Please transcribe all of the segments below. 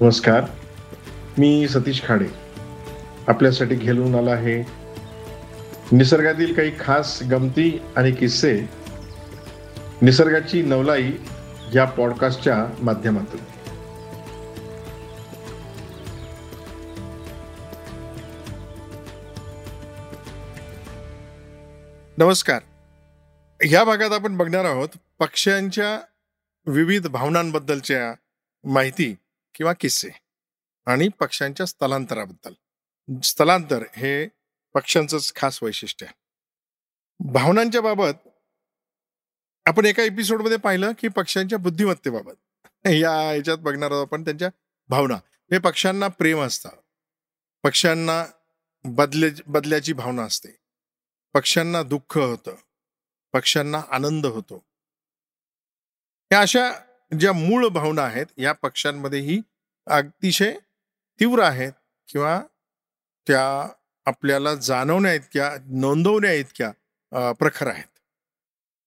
नमस्कार मी सतीश खाडे. आपल्यासाठी घेऊन आला आहे निसर्गातील काही खास गमती आणि किस्से. निसर्गाची नवलाई या पॉडकास्टच्या माध्यमातून. नमस्कार. या भागात आपण बघणार आहोत पक्ष्यांच्या विविध भावनांबद्दलच्या माहिती. किंवा किस्से आणि पक्ष्यांच्या स्थलांतराबद्दल. स्थलांतर हे पक्ष्यांचंच खास वैशिष्ट्य आहे. भावनांच्या बाबत आपण एका एपिसोडमध्ये पाहिलं की पक्ष्यांच्या बुद्धिमत्तेबाबत. या याच्यात बघणार आहोत आपण त्यांच्या भावना. हे पक्ष्यांना प्रेम असतं. पक्ष्यांना बदले बदल्याची भावना असते. पक्ष्यांना दुःख होतं. पक्ष्यांना आनंद होतो. या अशा ज्या मूळ भावना आहेत या पक्ष्यांमध्येही अतिशय तीव्र आहेत किंवा त्या आपल्याला जाणवण्या इतक्या नोंदवण्या इतक्या प्रखर आहेत.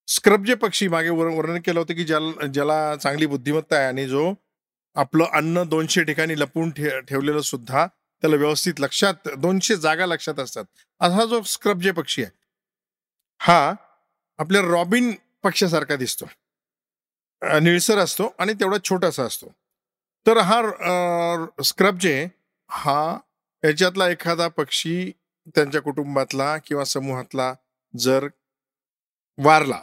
स्क्रब जे पक्षी मागे वर्णन केलं होतं की ज्याला ज्याला चांगली बुद्धिमत्ता आहे आणि जो आपलं अन्न दोनशे ठिकाणी लपून ठे ठेवलेलं सुद्धा त्याला व्यवस्थित लक्षात दोनशे जागा लक्षात असतात. असा जो स्क्रब जे पक्षी आहे हा आपल्या रॉबिन पक्षासारखा दिसतो निळसर असतो आणि तेवढा छोटासा असतो. तर हा स्क्रब जे हा याच्यातला एखादा पक्षी त्यांच्या कुटुंबातला किंवा समूहातला जर वारला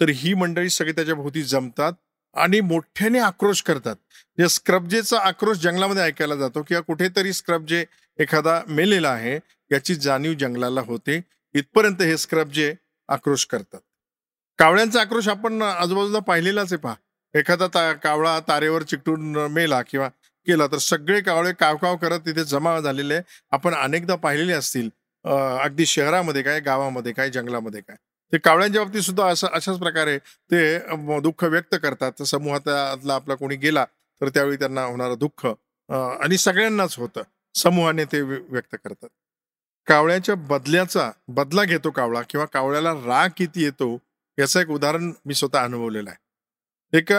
तर ही मंडळी सगळी त्याच्या भोवती जमतात आणि मोठ्याने आक्रोश करतात. या स्क्रबजेचा आक्रोश जंगलामध्ये ऐकायला जातो किंवा कुठेतरी स्क्रबजे एखादा मेलेला आहे याची जाणीव जंगलाला होते. इथपर्यंत हे स्क्रबजे आक्रोश करतात. कावळ्यांचा आक्रोश आपण आजूबाजूला पाहिलेलाच आहे पहा. एखादा ता कावळा तारेवर चिकटून मेला किंवा केला तर सगळे कावळे कावकाव करत तिथे जमा झालेले आपण अनेकदा पाहिलेले असतील. अगदी शहरामध्ये काय गावामध्ये काय जंगलामध्ये काय. ते कावळ्यांच्या बाबतीत सुद्धा असं अशाच प्रकारे ते दुःख व्यक्त करतात. समूहातला आपला कोणी गेला तर त्यावेळी त्यांना होणारं दुःख आणि सगळ्यांनाच होतं. समूहाने ते व्यक्त करतात. कावळ्याच्या बदल्याचा बदला घेतो कावळा किंवा कावळ्याला राग किती येतो याचं एक उदाहरण मी स्वतः अनुभवलेलं आहे. एक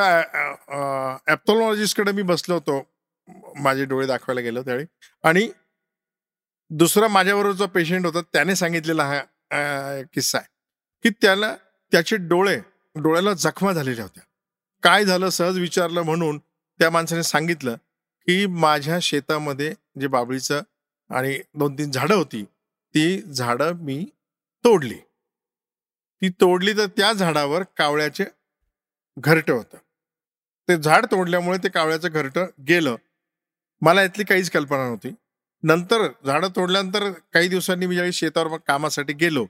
कडे मी बसलो होतो माझे डोळे दाखवायला गेलो त्यावेळी. आणि दुसरा माझ्याबरोबरचा पेशंट होता त्याने सांगितलेला हा किस्सा आहे. की त्याला त्याचे डोळे डोळ्याला जखमा झालेल्या होत्या. काय झालं? सहज विचारलं म्हणून त्या माणसाने सांगितलं की माझ्या शेतामध्ये जे बाबळीचं आणि दोन तीन झाडं होती ती झाडं मी तोडली. ती तोडली तर त्या झाडावर कावळ्याचे घरट होतं. ते झाड तोडल्यामुळे ते कावळ्याचं घरट गेलं. मला यातली काहीच कल्पना नव्हती. नंतर झाडं तोडल्यानंतर काही दिवसांनी मी ज्यावेळी शेतावर मग कामासाठी गेलो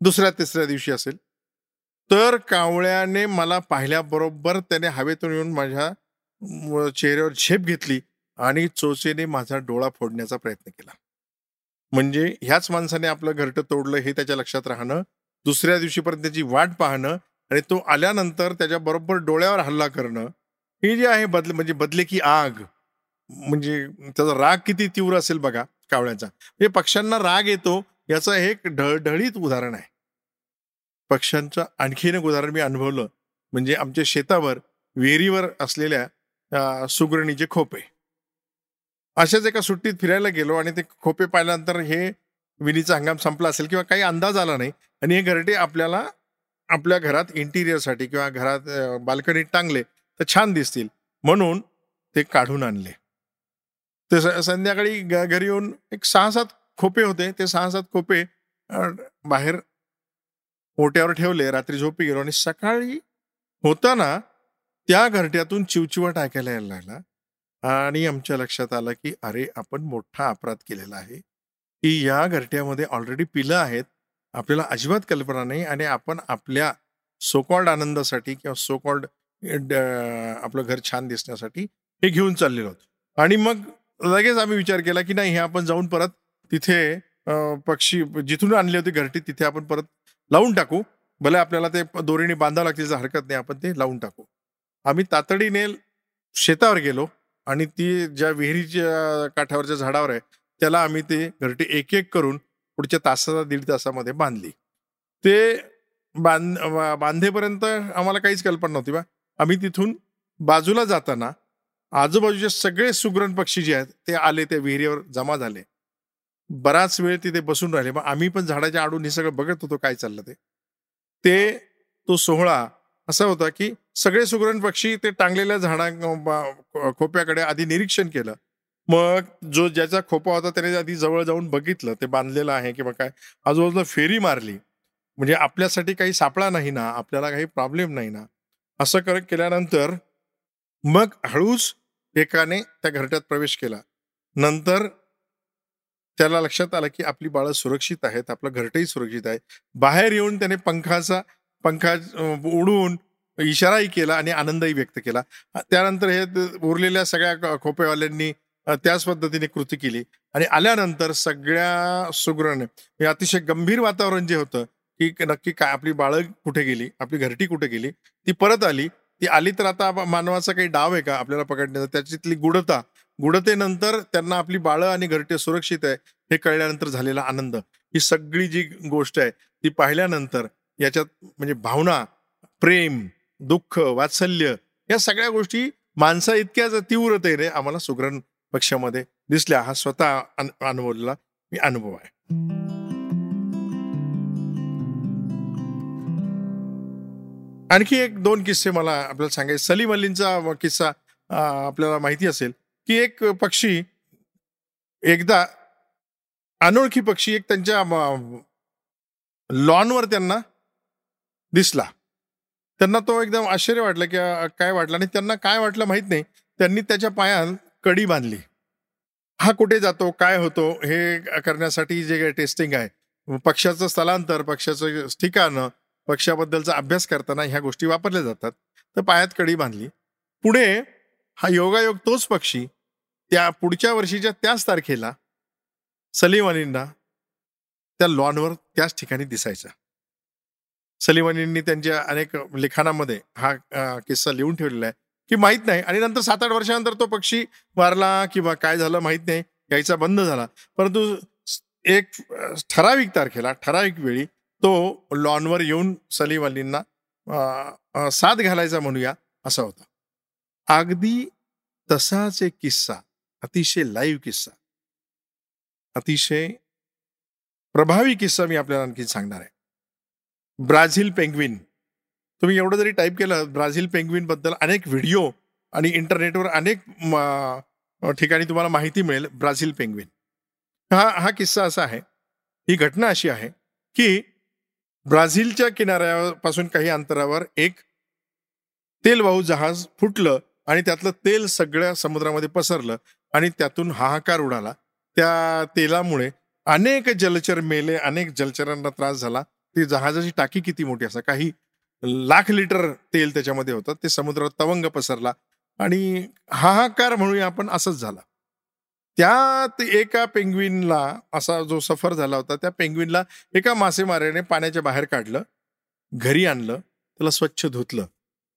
दुसऱ्या तिसऱ्या दिवशी असेल तर कावळ्याने मला पाहिल्याबरोबर त्याने हवेतून येऊन माझ्या चेहऱ्यावर झेप घेतली आणि चोचेने माझा डोळा फोडण्याचा प्रयत्न केला. म्हणजे ह्याच माणसाने आपलं घरटं तोडलं हे त्याच्या लक्षात राहणं दुसऱ्या दिवशीपर्यंत त्याची वाट पाहणं आणि तो आल्यानंतर त्याच्या बरोबर डोळ्यावर हल्ला करणं हे जे आहे बदले म्हणजे बदले की आग म्हणजे त्याचा राग किती तीव्र असेल बघा कावळ्याचा. म्हणजे पक्ष्यांना राग येतो याचं एक ढळढळीत उदाहरण आहे. पक्ष्यांचं आणखीन एक उदाहरण मी अनुभवलं म्हणजे आमच्या शेतावर विहिरीवर असलेल्या सुगरणीचे खोपे. अशाच एका सुट्टीत फिरायला गेलो आणि ते खोपे पाहिल्यानंतर हे विणीचा हंगाम संपला असेल किंवा काही अंदाज आला नाही आणि हे घरटे आपल्याला आपल्या घरात इंटिरियरसाठी किंवा घरात बाल्कनीत टांगले तर छान दिसतील. म्हणून ते काढून आणले. ते संध्याकाळी घरी येऊन एक सहा सात खोपे होते. ते सहा सात खोपे बाहेर ओट्यावर ठेवले रात्री झोपी गेलो आणि सकाळी होताना त्या घरट्यातून चिवचिवाट ऐकायला यायला लागला. आणि आमच्या लक्षात आलं की अरे आपण मोठा अपराध केलेला आहे. की या घरट्यामध्ये ऑलरेडी पिलं आहेत. आपल्याला अजिबात कल्पना नाही आणि आपण आपल्या सोकॉल्ड आनंदासाठी किंवा सोकॉल्ड आपलं घर छान दिसण्यासाठी हे घेऊन चाललेलो आहोत. आणि मग लगेच आम्ही विचार केला की नाही हे आपण जाऊन परत तिथे पक्षी जिथून आणले होते घरटी तिथे आपण परत लावून टाकू. भले आपल्याला ते दोरीने बांधावं लागतील हरकत नाही आपण ते लावून टाकू. आम्ही तातडीने शेतावर गेलो आणि ती ज्या विहिरीच्या काठावरच्या झाडावर आहे त्याला आम्ही ते घरटी एक एक करून पुढच्या तासाचा दीड तासामध्ये बांधली. ते बांध बांधेपर्यंत आम्हाला काहीच कल्पना नव्हती बा. आम्ही तिथून बाजूला जाताना आजूबाजूचे सगळे सुग्रण पक्षी जे आहेत ते आले त्या विहिरीवर जमा झाले. बराच वेळ तिथे बसून राहिले. मग आम्ही पण झाडाच्या आडून हे सगळं बघत होतो काय चाललं ते. ते तो सोहळा असा होता की सगळे सुग्रण पक्षी ते टांगलेल्या झाडा खोप्याकडे आधी निरीक्षण केलं. मग जो ज्याचा खोपा होता त्याने आधी जवळ जाऊन बघितलं ते बांधलेलं आहे किंवा काय. आजूबाजूला फेरी मारली. म्हणजे आपल्यासाठी काही सापळा नाही ना आपल्याला काही प्रॉब्लेम नाही ना. असं कर केल्यानंतर मग हळूच एकाने त्या घरट्यात प्रवेश केला. नंतर त्याला लक्षात आलं की आपली बाळं सुरक्षित आहेत आपलं घरटही सुरक्षित आहे. बाहेर येऊन त्याने पंखाचा पंखा उडून इशाराही केला आणि आनंदही व्यक्त केला. त्यानंतर हे उरलेल्या सगळ्या खोपेवाल्यांनी त्याच पद्धतीने कृती केली. आणि आल्यानंतर सगळ्या सुग्रण हे अतिशय गंभीर वातावरण जे होतं की नक्की काय आपली बाळं कुठे गेली आपली घरटी कुठे गेली ती परत आली. ती आली तर आता मानवाचा काही डाव आहे का आपल्याला पकडण्याचा? त्याच्यातली गुढता गुढतेनंतर त्यांना आपली बाळं आणि घरटे सुरक्षित आहे हे कळल्यानंतर झालेला आनंद. ही सगळी जी गोष्ट आहे ती पाहिल्यानंतर याच्यात म्हणजे भावना प्रेम दुःख वात्सल्य या सगळ्या गोष्टी माणसा इतक्याच तीव्रतेने आम्हाला सुग्रण पक्षामध्ये दिसल्या हा स्वतः अनुभवलेला मी अनुभव आहे. आणखी एक दोन किस्से मला आपल्याला सांगायचे. सलीम अलींचा किस्सा आपल्याला माहिती असेल की एक पक्षी एकदा अनोळखी पक्षी एक त्यांच्या लॉनवर त्यांना दिसला. त्यांना तो एकदम आश्चर्य वाटलं की काय वाटलं आणि त्यांना काय वाटलं माहीत नाही. त्यांनी त्याच्या पायात कडी बांधली. हा कुठे जातो काय होतो हे करण्यासाठी जे काही टेस्टिंग आहे पक्षाचं स्थलांतर पक्षाचं ठिकाण पक्षाबद्दलचा अभ्यास करताना ह्या गोष्टी वापरल्या जातात. तर पायात कडी बांधली. पुढे हा योगायोग तोच पक्षी त्या पुढच्या वर्षीच्या त्याच तारखेला सलीमानींना त्या लॉनवर त्याच ठिकाणी दिसायचा. सलीमानींनी त्यांच्या अनेक लिखाणामध्ये हा किस्सा लिहून ठेवलेला आहे. की माहीत नाही. आणि नंतर सात आठ वर्षानंतर तो पक्षी वारला किंवा काय झालं माहीत नाही. यायचा बंद झाला. परंतु एक ठराविक तारखेला ठराविक वेळी तो लॉनवर येऊन सलीम अलींना साथ घालायचा म्हणूया असा होता. अगदी तसाच एक किस्सा अतिशय लाईव्ह किस्सा अतिशय प्रभावी किस्सा मी आपल्याला आणखी सांगणार आहे. ब्राझील पेंग्विन तुम्ही एवढं जरी टाईप केलं ब्राझील पेंग्विनबद्दल अनेक व्हिडिओ आणि इंटरनेटवर अनेक ठिकाणी तुम्हाला माहिती मिळेल ब्राझील पेंग्विन. हा हा किस्सा असा आहे. ही घटना अशी आहे की ब्राझीलच्या किनाऱ्यापासून काही अंतरावर एक तेलवाहू जहाज फुटलं आणि त्यातलं तेल सगळ्या समुद्रामध्ये पसरलं आणि त्यातून हाहाकार उडाला. त्या तेलामुळे अनेक जलचर मेले अनेक जलचरांना त्रास झाला. ती जहाजाची टाकी किती मोठी असा काही लाख लिटर तेल त्याच्यामध्ये होतं. ते समुद्रात तवंग पसरला. आणि हाहाकार म्हणूया आपण असंच झाला. त्यात एका पेंग्विनला असा जो सफर झाला होता त्या पेंग्विनला एका मासेमाऱ्याने पाण्याच्या बाहेर काढलं घरी आणलं त्याला स्वच्छ धुतलं.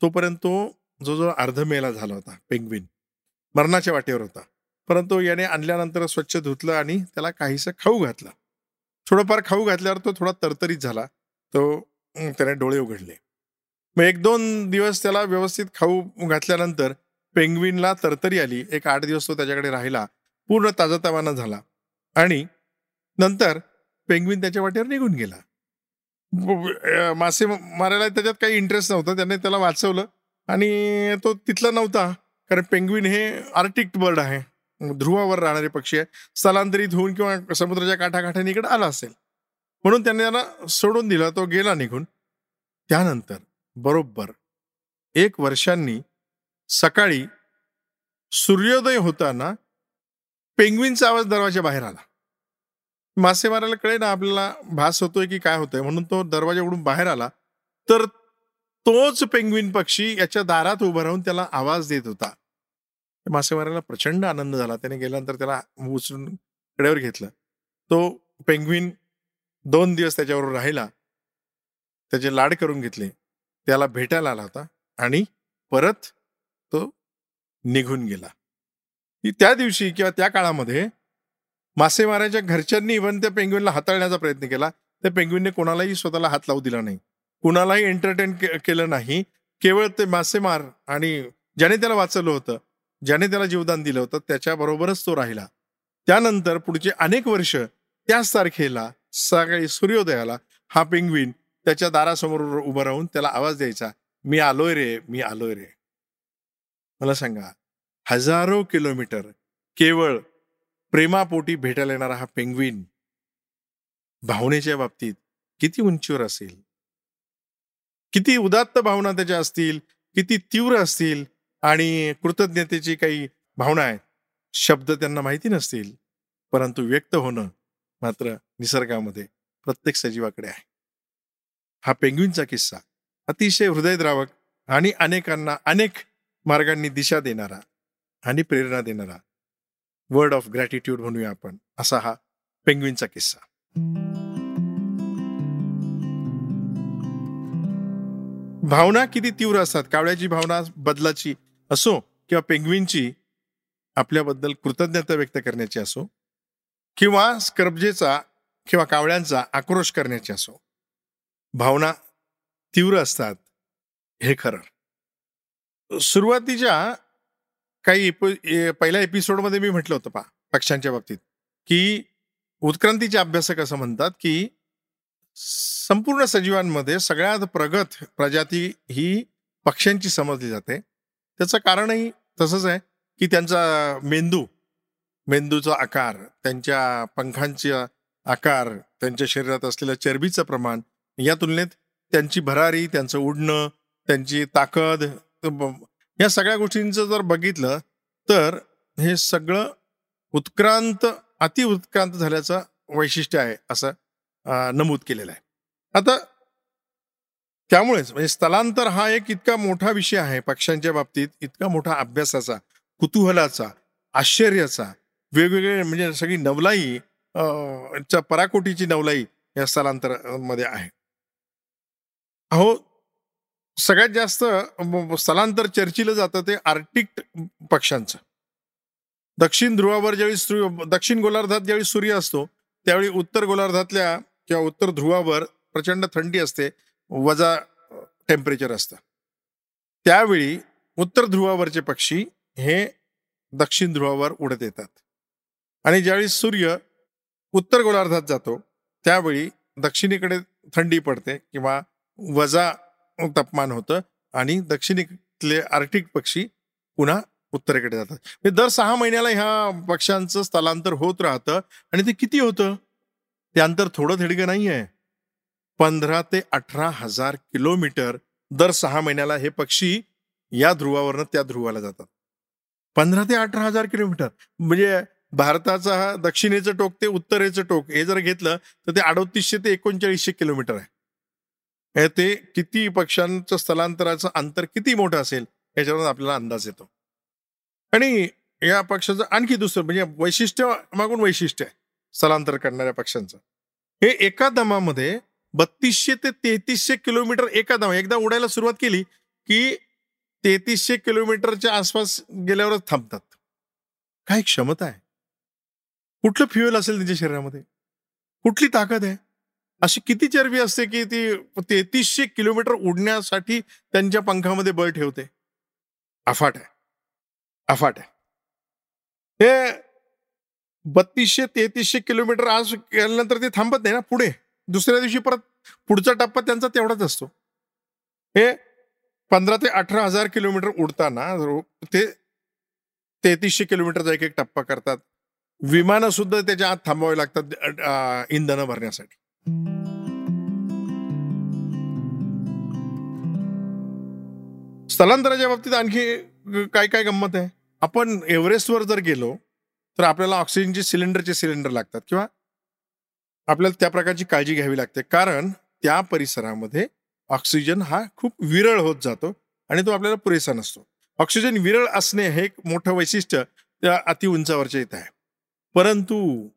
तोपर्यंत तो जो जो अर्धमेला झाला होता पेंग्विन मरणाच्या वाटेवर होता. परंतु याने आणल्यानंतर स्वच्छ धुतलं आणि त्याला काहीसं खाऊ घातलं. थोडंफार खाऊ घातल्यावर तो थोडा तरतरीत झाला. तो त्याने डोळे उघडले. मग एक दोन दिवस त्याला व्यवस्थित खाऊ घातल्यानंतर पेंग्विनला तरतरी आली. एक आठ दिवस तो त्याच्याकडे राहिला. पूर्ण ताजातवाना झाला. आणि नंतर पेंग्विन त्याच्या वाटेवर निघून गेला. मासे मारायला त्याच्यात काही इंटरेस्ट नव्हता. त्याने त्याला वाचवलं. आणि तो तिथला नव्हता. कारण पेंग्विन हे आर्टिक बर्ड आहे. ध्रुवावर राहणारे पक्षी आहे स्थलांतरित होऊन किंवा समुद्राच्या काठाकाठाने इकडे आला असेल. म्हणून त्याने त्याला सोडून दिला. तो गेला निघून. त्यानंतर बरोबर. एक वर्षांनी सकाळी सूर्योदय होताना पेंग्विनचा आवाज दरवाजा बाहेर आला. मासेमाराला कळे ना आपल्याला भास होतोय की काय होतंय म्हणून तो दरवाजा उघडून बाहेर आला. तर तोच पेंग्विन पक्षी याच्या दारात उभा राहून त्याला आवाज देत होता. मासेमाराला प्रचंड आनंद झाला. त्याने गेल्यानंतर त्याला उचलून कडेवर घेतलं. तो पेंग्विन दोन दिवस त्याच्याबरोबर राहिला. त्याचे लाड करून घेतले. त्याला भेटायला आला होता आणि परत तो निघून गेला. त्या दिवशी किंवा त्या काळामध्ये मासेमाराच्या घरच्यांनी इव्हन त्या पेंग्विनला हाताळण्याचा प्रयत्न केला. त्या पेंग्विनने कोणालाही स्वतःला हात लावू दिला नाही. कुणालाही एंटरटेन केलं नाही. केवळ ते मासेमार आणि ज्याने त्याला वाचवलं होतं ज्याने त्याला जीवदान दिलं होतं त्याच्याबरोबरच तो राहिला. त्यानंतर पुढचे अनेक वर्ष त्याच तारखेला सकाळी सूर्योदयाला हा पेंग्विन त्याच्या दारासमोर उभं राहून त्याला आवाज द्यायचा मी आलोय रे मी आलोय रे. मला सांगा हजारो किलोमीटर केवळ प्रेमापोटी भेटायला येणारा हा पेंग्विन भावनेच्या बाबतीत किती उंचीवर असेल? किती उदात्त भावना त्याच्या असतील? किती तीव्र असतील? आणि कृतज्ञतेची काही भावना आहेत? शब्द त्यांना माहिती नसतील परंतु व्यक्त होणं मात्र निसर्गामध्ये प्रत्येक सजीवाकडे आहे. हा पेंग्विनचा किस्सा. अतिशय हृदयद्रावक आणि अनेकांना अनेक मार्गांनी दिशा देणारा आणि प्रेरणा देणारा वर्ड ऑफ ग्रॅटिट्यूड म्हणूया आपण. असा हा पेंग्विनचा किस्सा. भावना किती तीव्र असतात? कावळ्याची भावना बदलाची असो किंवा पेंग्विनची आपल्याबद्दल कृतज्ञता व्यक्त करण्याची असो किंवा स्क्रबजेचा किंवा कावळ्यांचा आक्रोश करण्याची असो. भावना तीव्र असतात. हे खरं. सुरुवातीच्या काही पहिल्या एपिसोडमध्ये मी म्हटलं होतं पा पक्ष्यांच्या बाबतीत की उत्क्रांतीचे अभ्यासक असं म्हणतात की संपूर्ण सजीवांमध्ये सगळ्यात प्रगत प्रजाती ही पक्ष्यांची समजली जाते. त्याचं कारणही तसंच आहे की त्यांचा मेंदू मेंदूचा आकार त्यांच्या पंखांचा आकार त्यांच्या शरीरात असलेलं चरबीचं प्रमाण या तुलनेत त्यांची भरारी त्यांचं उडणं त्यांची ताकद या सगळ्या गोष्टींचं जर बघितलं तर हे सगळं उत्क्रांत अति उत्क्रांत झाल्याचं वैशिष्ट्य आहे असं नमूद केलेलं आहे. आता त्यामुळेच म्हणजे स्थलांतर हा एक इतका मोठा विषय आहे पक्ष्यांच्या बाबतीत इतका मोठा अभ्यासाचा कुतूहलाचा आश्चर्याचा वेगवेगळे म्हणजे सगळी नवलाई च्या पराकोटीची नवलाई या स्थलांतरामध्ये आहे. अहो सगळ्यात जास्त स्थलांतर चर्चिलं जातं ते आर्टिक पक्ष्यांचं. दक्षिण ध्रुवावर ज्यावेळी दक्षिण गोलार्धात ज्यावेळी सूर्य असतो त्यावेळी उत्तर गोलार्धातल्या किंवा उत्तर ध्रुवावर प्रचंड थंडी असते वजा टेम्परेचर असतं. त्यावेळी उत्तर ध्रुवावरचे पक्षी हे दक्षिण ध्रुवावर उडत येतात. आणि ज्यावेळी सूर्य उत्तर गोलार्धात जातो त्यावेळी दक्षिणेकडे थंडी पडते किंवा वजा तापमान होतं आणि दक्षिणेतले आर्टिक पक्षी पुन्हा उत्तरेकडे जातात. म्हणजे दर सहा महिन्याला ह्या पक्ष्यांचं स्थलांतर होत राहतं आणि ते किती होतं? ते अंतर थोडं धिडगं नाही आहे पंधरा ते अठरा हजार किलोमीटर दर सहा महिन्याला हे पक्षी या ध्रुवावरनं त्या ध्रुवाला जातात. पंधरा ते अठरा हजार किलोमीटर. म्हणजे भारताचा हा दक्षिणेचं टोक ते उत्तरेचं टोक हे जर घेतलं तर ते अडोतीसशे ते एकोणचाळीसशे किलोमीटर आहे. ते किती पक्षांचं स्थलांतराचं अंतर किती मोठं असेल याच्यावरून आपल्याला अंदाज येतो. आणि या पक्षाचं आणखी दुसरं म्हणजे वैशिष्ट्य मागून वैशिष्ट्य आहे स्थलांतर करणाऱ्या पक्षांचं हे एका दमामध्ये बत्तीसशे ते तेहतीसशे किलोमीटर एका दमा एकदा उडायला सुरुवात केली की तेहतीसशे किलोमीटरच्या आसपास गेल्यावरच थांबतात. काय क्षमता आहे? कुठलं फ्युएल असेल त्यांच्या शरीरामध्ये? कुठली ताकद आहे? अशी किती चरबी असते की ती तेहतीसशे किलोमीटर उडण्यासाठी त्यांच्या पंखामध्ये बळ ठेवते? अफाट आहे. अफाट आहे. हे बत्तीसशे तेहतीसशे किलोमीटर आज केल्यानंतर ते थांबत नाही ना पुढे. दुसऱ्या दिवशी परत पुढचा टप्पा त्यांचा तेवढाच असतो. हे पंधरा ते अठरा हजार किलोमीटर उडताना ते तेहतीसशे किलोमीटरचा एक एक टप्पा करतात. विमानं सुद्धा त्याच्या आत थांबावे लागतात इंधन भरण्यासाठी. स्थलांतराच्या बाबतीत आणखी काय काय गंमत आहे? आपण एव्हरेस्टवर जर गेलो तर आपल्याला ऑक्सिजनचे सिलेंडरचे सिलेंडर लागतात किंवा आपल्याला त्या प्रकारची काळजी घ्यावी लागते. कारण त्या परिसरामध्ये ऑक्सिजन हा खूप विरळ होत जातो आणि तो आपल्याला पुरेसा नसतो. ऑक्सिजन विरळ असणे हे एक मोठं वैशिष्ट्य त्या अति उंचावरच्या इथं आहे. परंतु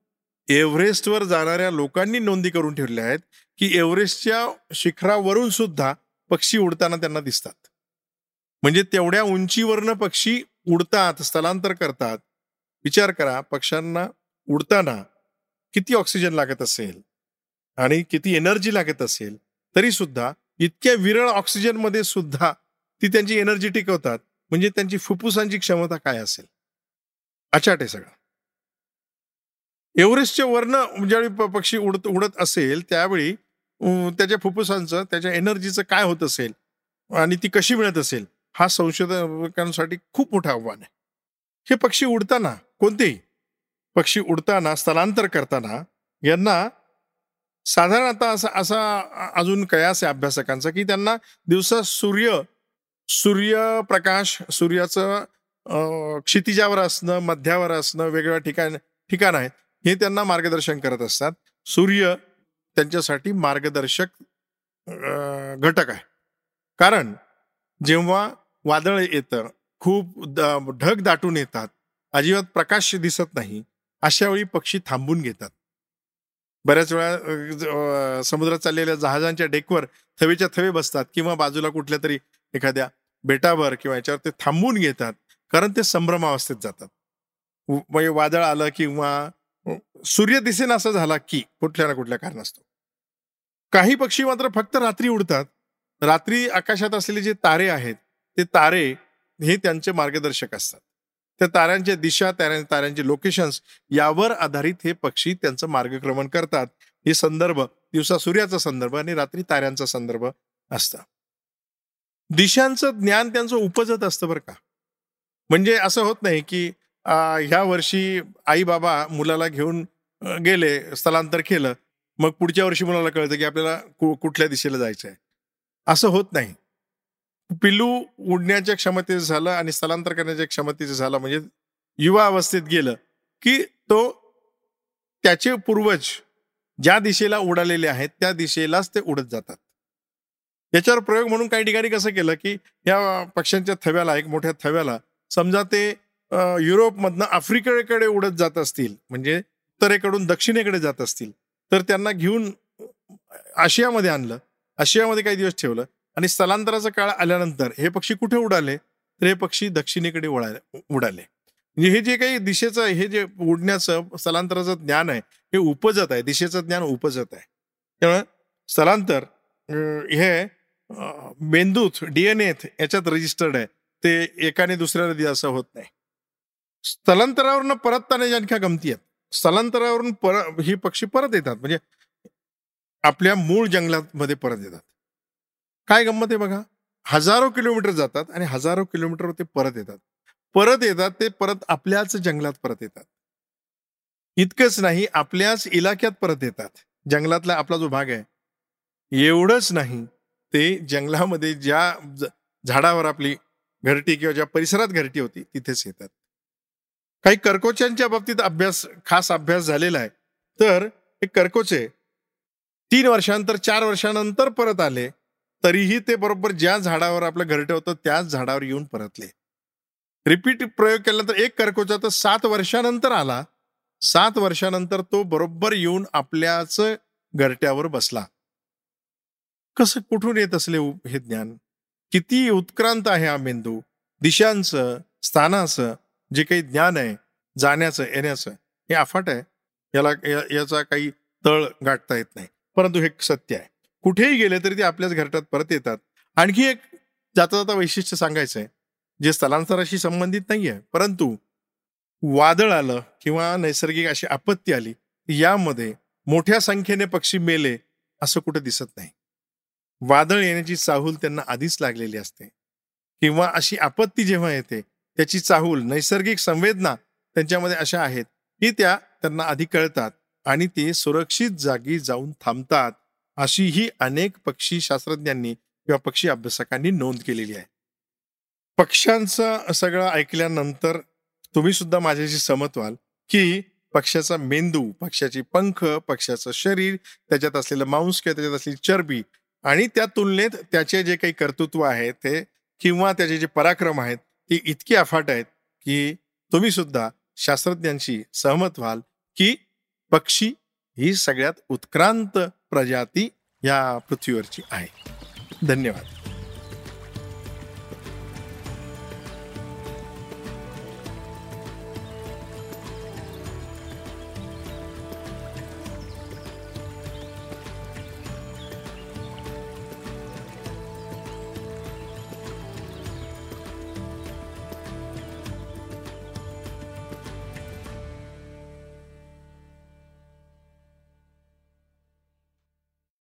एव्हरेस्टवर जाणाऱ्या लोकांनी नोंदी करून ठेवल्या आहेत की एव्हरेस्टच्या शिखरावरून सुद्धा पक्षी उडताना त्यांना दिसतात. म्हणजे तेवढ्या उंचीवरनं पक्षी उडतात स्थलांतर करतात. विचार करा पक्ष्यांना उडताना किती ऑक्सिजन लागत असेल आणि किती एनर्जी लागत असेल तरी सुद्धा इतक्या विरळ ऑक्सिजनमध्ये सुद्धा ती त्यांची एनर्जी टिकवतात म्हणजे त्यांची फुफ्फुसांची क्षमता काय असेल? अचाट आहे सगळं. एव्हरेस्टचे वर्ण ज्यावेळी पक्षी उडत उडत असेल त्यावेळी त्याच्या फुफ्फुसांचं त्याच्या एनर्जीचं काय होत असेल आणि ती कशी मिळत असेल? हा संशोधकांसाठी खूप मोठं आव्हान आहे. हे पक्षी उडताना कोणतेही पक्षी उडताना स्थलांतर करताना यांना साधारण आता असा असा अजून कयास आहे अभ्यासकांचा की त्यांना दिवसा सूर्य सूर्यप्रकाश सूर्याचं क्षितिजावर असणं मध्यावर असणं वेगवेगळ्या ठिकाण ठिकाण आहेत हे त्यांना मार्गदर्शन करत असतात. सूर्य त्यांच्यासाठी मार्गदर्शक घटक आहे. कारण जेव्हा वादळ येतं खूप ढग दाटून येतात अजिबात प्रकाश दिसत नाही अशा वेळी पक्षी थांबून घेतात. बऱ्याच वेळा समुद्रात चाललेल्या जहाजांच्या डेकवर थवेच्या थवे बसतात किंवा बाजूला कुठल्या तरी एखाद्या बेटावर किंवा याच्यावर ते थांबून घेतात कारण ते संभ्रमावस्थेत जातात. व- म्हणजे वादळ आलं किंवा सूर्य दिसेन असं झाला की कुठल्या ना कुठल्या कारणास्तव. काही पक्षी मात्र फक्त रात्री उडतात. रात्री आकाशात असलेले जे तारे आहेत ते तारे हे त्यांचे मार्गदर्शक असतात. त्या ताऱ्यांच्या दिशा ताऱ्यांचे लोकेशन्स यावर आधारित हे पक्षी त्यांचं मार्गक्रमण करतात. हे संदर्भ दिवसा सूर्याचा संदर्भ आणि रात्री ताऱ्यांचा संदर्भ असतं दिशांचं ज्ञान त्यांचं उपजत असतं बरं का. म्हणजे असं होत नाही की ह्या वर्षी आई बाबा मुलाला घेऊन गेले स्थलांतर केलं मग पुढच्या वर्षी मुलाला कळतं की आपल्याला कु- कुठल्या दिशेला जायचं आहे असं होत नाही. पिल्लू उडण्याच्या क्षमतेचं झालं आणि स्थलांतर करण्याच्या क्षमतेचं झालं म्हणजे युवा अवस्थेत गेलं की तो त्याचे पूर्वज ज्या दिशेला उडालेले आहेत त्या दिशेलाच ते उडत जातात. याच्यावर प्रयोग म्हणून काही ठिकाणी कसं केलं की या पक्ष्यांच्या थव्याला एक मोठ्या थव्याला समजा ते युरोपमधनं आफ्रिकेकडे उडत जात असतील म्हणजे उत्तरेकडून दक्षिणेकडे जात असतील तर त्यांना घेऊन आशियामध्ये आणलं. आशियामध्ये काही दिवस ठेवलं. आणि स्थलांतराचा काळ आल्यानंतर हे पक्षी कुठे उडाले? तर हे पक्षी दक्षिणेकडे उडाले उडाले. म्हणजे हे जे काही दिशेचं हे जे उडण्याचं स्थलांतराचं ज्ञान आहे हे उपजत आहे. दिशेचं ज्ञान उपजत आहे. त्यामुळे स्थलांतर हे मेंदूत डीएनए याच्यात रजिस्टर्ड आहे. ते एकाने दुसऱ्याला दिलं असं होत नाही. स्थलांतरावरनं परतताना ज्यांख्या गमती आहेत स्थलांतरावरून पर ही पक्षी परत येतात. म्हणजे आपल्या मूळ जंगलामध्ये परत येतात. काय गंमत आहे बघा? हजारो किलोमीटर जातात आणि हजारो किलोमीटर ते परत येतात. परत येतात ते परत आपल्याच जंगलात परत येतात. इतकंच नाही आपल्याच इलाक्यात परत येतात. जंगलातला आपला जो भाग आहे एवढंच नाही ते जंगलामध्ये ज्या झाडावर आपली घरटी किंवा ज्या परिसरात घरटी होती तिथेच येतात. काही कर्कोच्यांच्या बाबतीत अभ्यास खास अभ्यास झालेला आहे. तर हे कर्कोचे तीन वर्षांतर चार वर्षानंतर परत आले. तरीही ते बरोबर ज्या झाडावर आपलं घरटे होतं त्याच झाडावर येऊन परतले. रिपीट प्रयोग केल्यानंतर एक कर्कोचा तर सात वर्षानंतर आला. सात वर्षानंतर तो बरोबर येऊन आपल्याच घरट्यावर बसला. कसं कुठून येत असले हे ज्ञान? किती उत्क्रांत आहे हा मेंदू? दिशांचं स्थानाचं जे काही ज्ञान आहे जाण्याचं येण्याचं हे अफाट आहे. याला याचा काही तळ गाठता येत नाही. परंतु हे सत्य आहे. कुठेही गेले तरी ते आपल्याच घरट्यात परत येतात. आणखी एक जाता जाता वैशिष्ट्य सांगायचं आहे जे स्थलांतराशी संबंधित नाही आहे परंतु वादळ आलं किंवा नैसर्गिक अशी आपत्ती आली यामध्ये मोठ्या संख्येने पक्षी मेले असं कुठं दिसत नाही. वादळ येण्याची चाहूल त्यांना आधीच लागलेली असते. किंवा अशी आपत्ती जेव्हा येते त्याची चाहूल नैसर्गिक संवेदना त्यांच्यामध्ये अशा आहेत की त्या त्यांना आधी कळतात आणि ते सुरक्षित जागी जाऊन थांबतात. अशी ही अनेक पक्षी शास्त्रज्ञांनी किंवा पक्षी अभ्यासकांनी नोंद केलेली आहे. पक्ष्यांचं सगळं ऐकल्यानंतर तुम्ही सुद्धा माझ्याशी सहमत व्हाल की पक्ष्याचा मेंदू पक्ष्याची पंख पक्ष्याचं शरीर त्याच्यात असलेलं मांस किंवा त्याच्यात असलेली चरबी आणि त्या तुलनेत त्याचे जे काही कर्तृत्व आहे ते किंवा त्याचे जे पराक्रम आहेत ते इतके अफाट आहेत की तुम्ही सुद्धा शास्त्रज्ञांशी सहमत व्हाल की पक्षी ही सगळ्यात उत्क्रांत प्रजाती या पृथ्वीवरची आहे. धन्यवाद.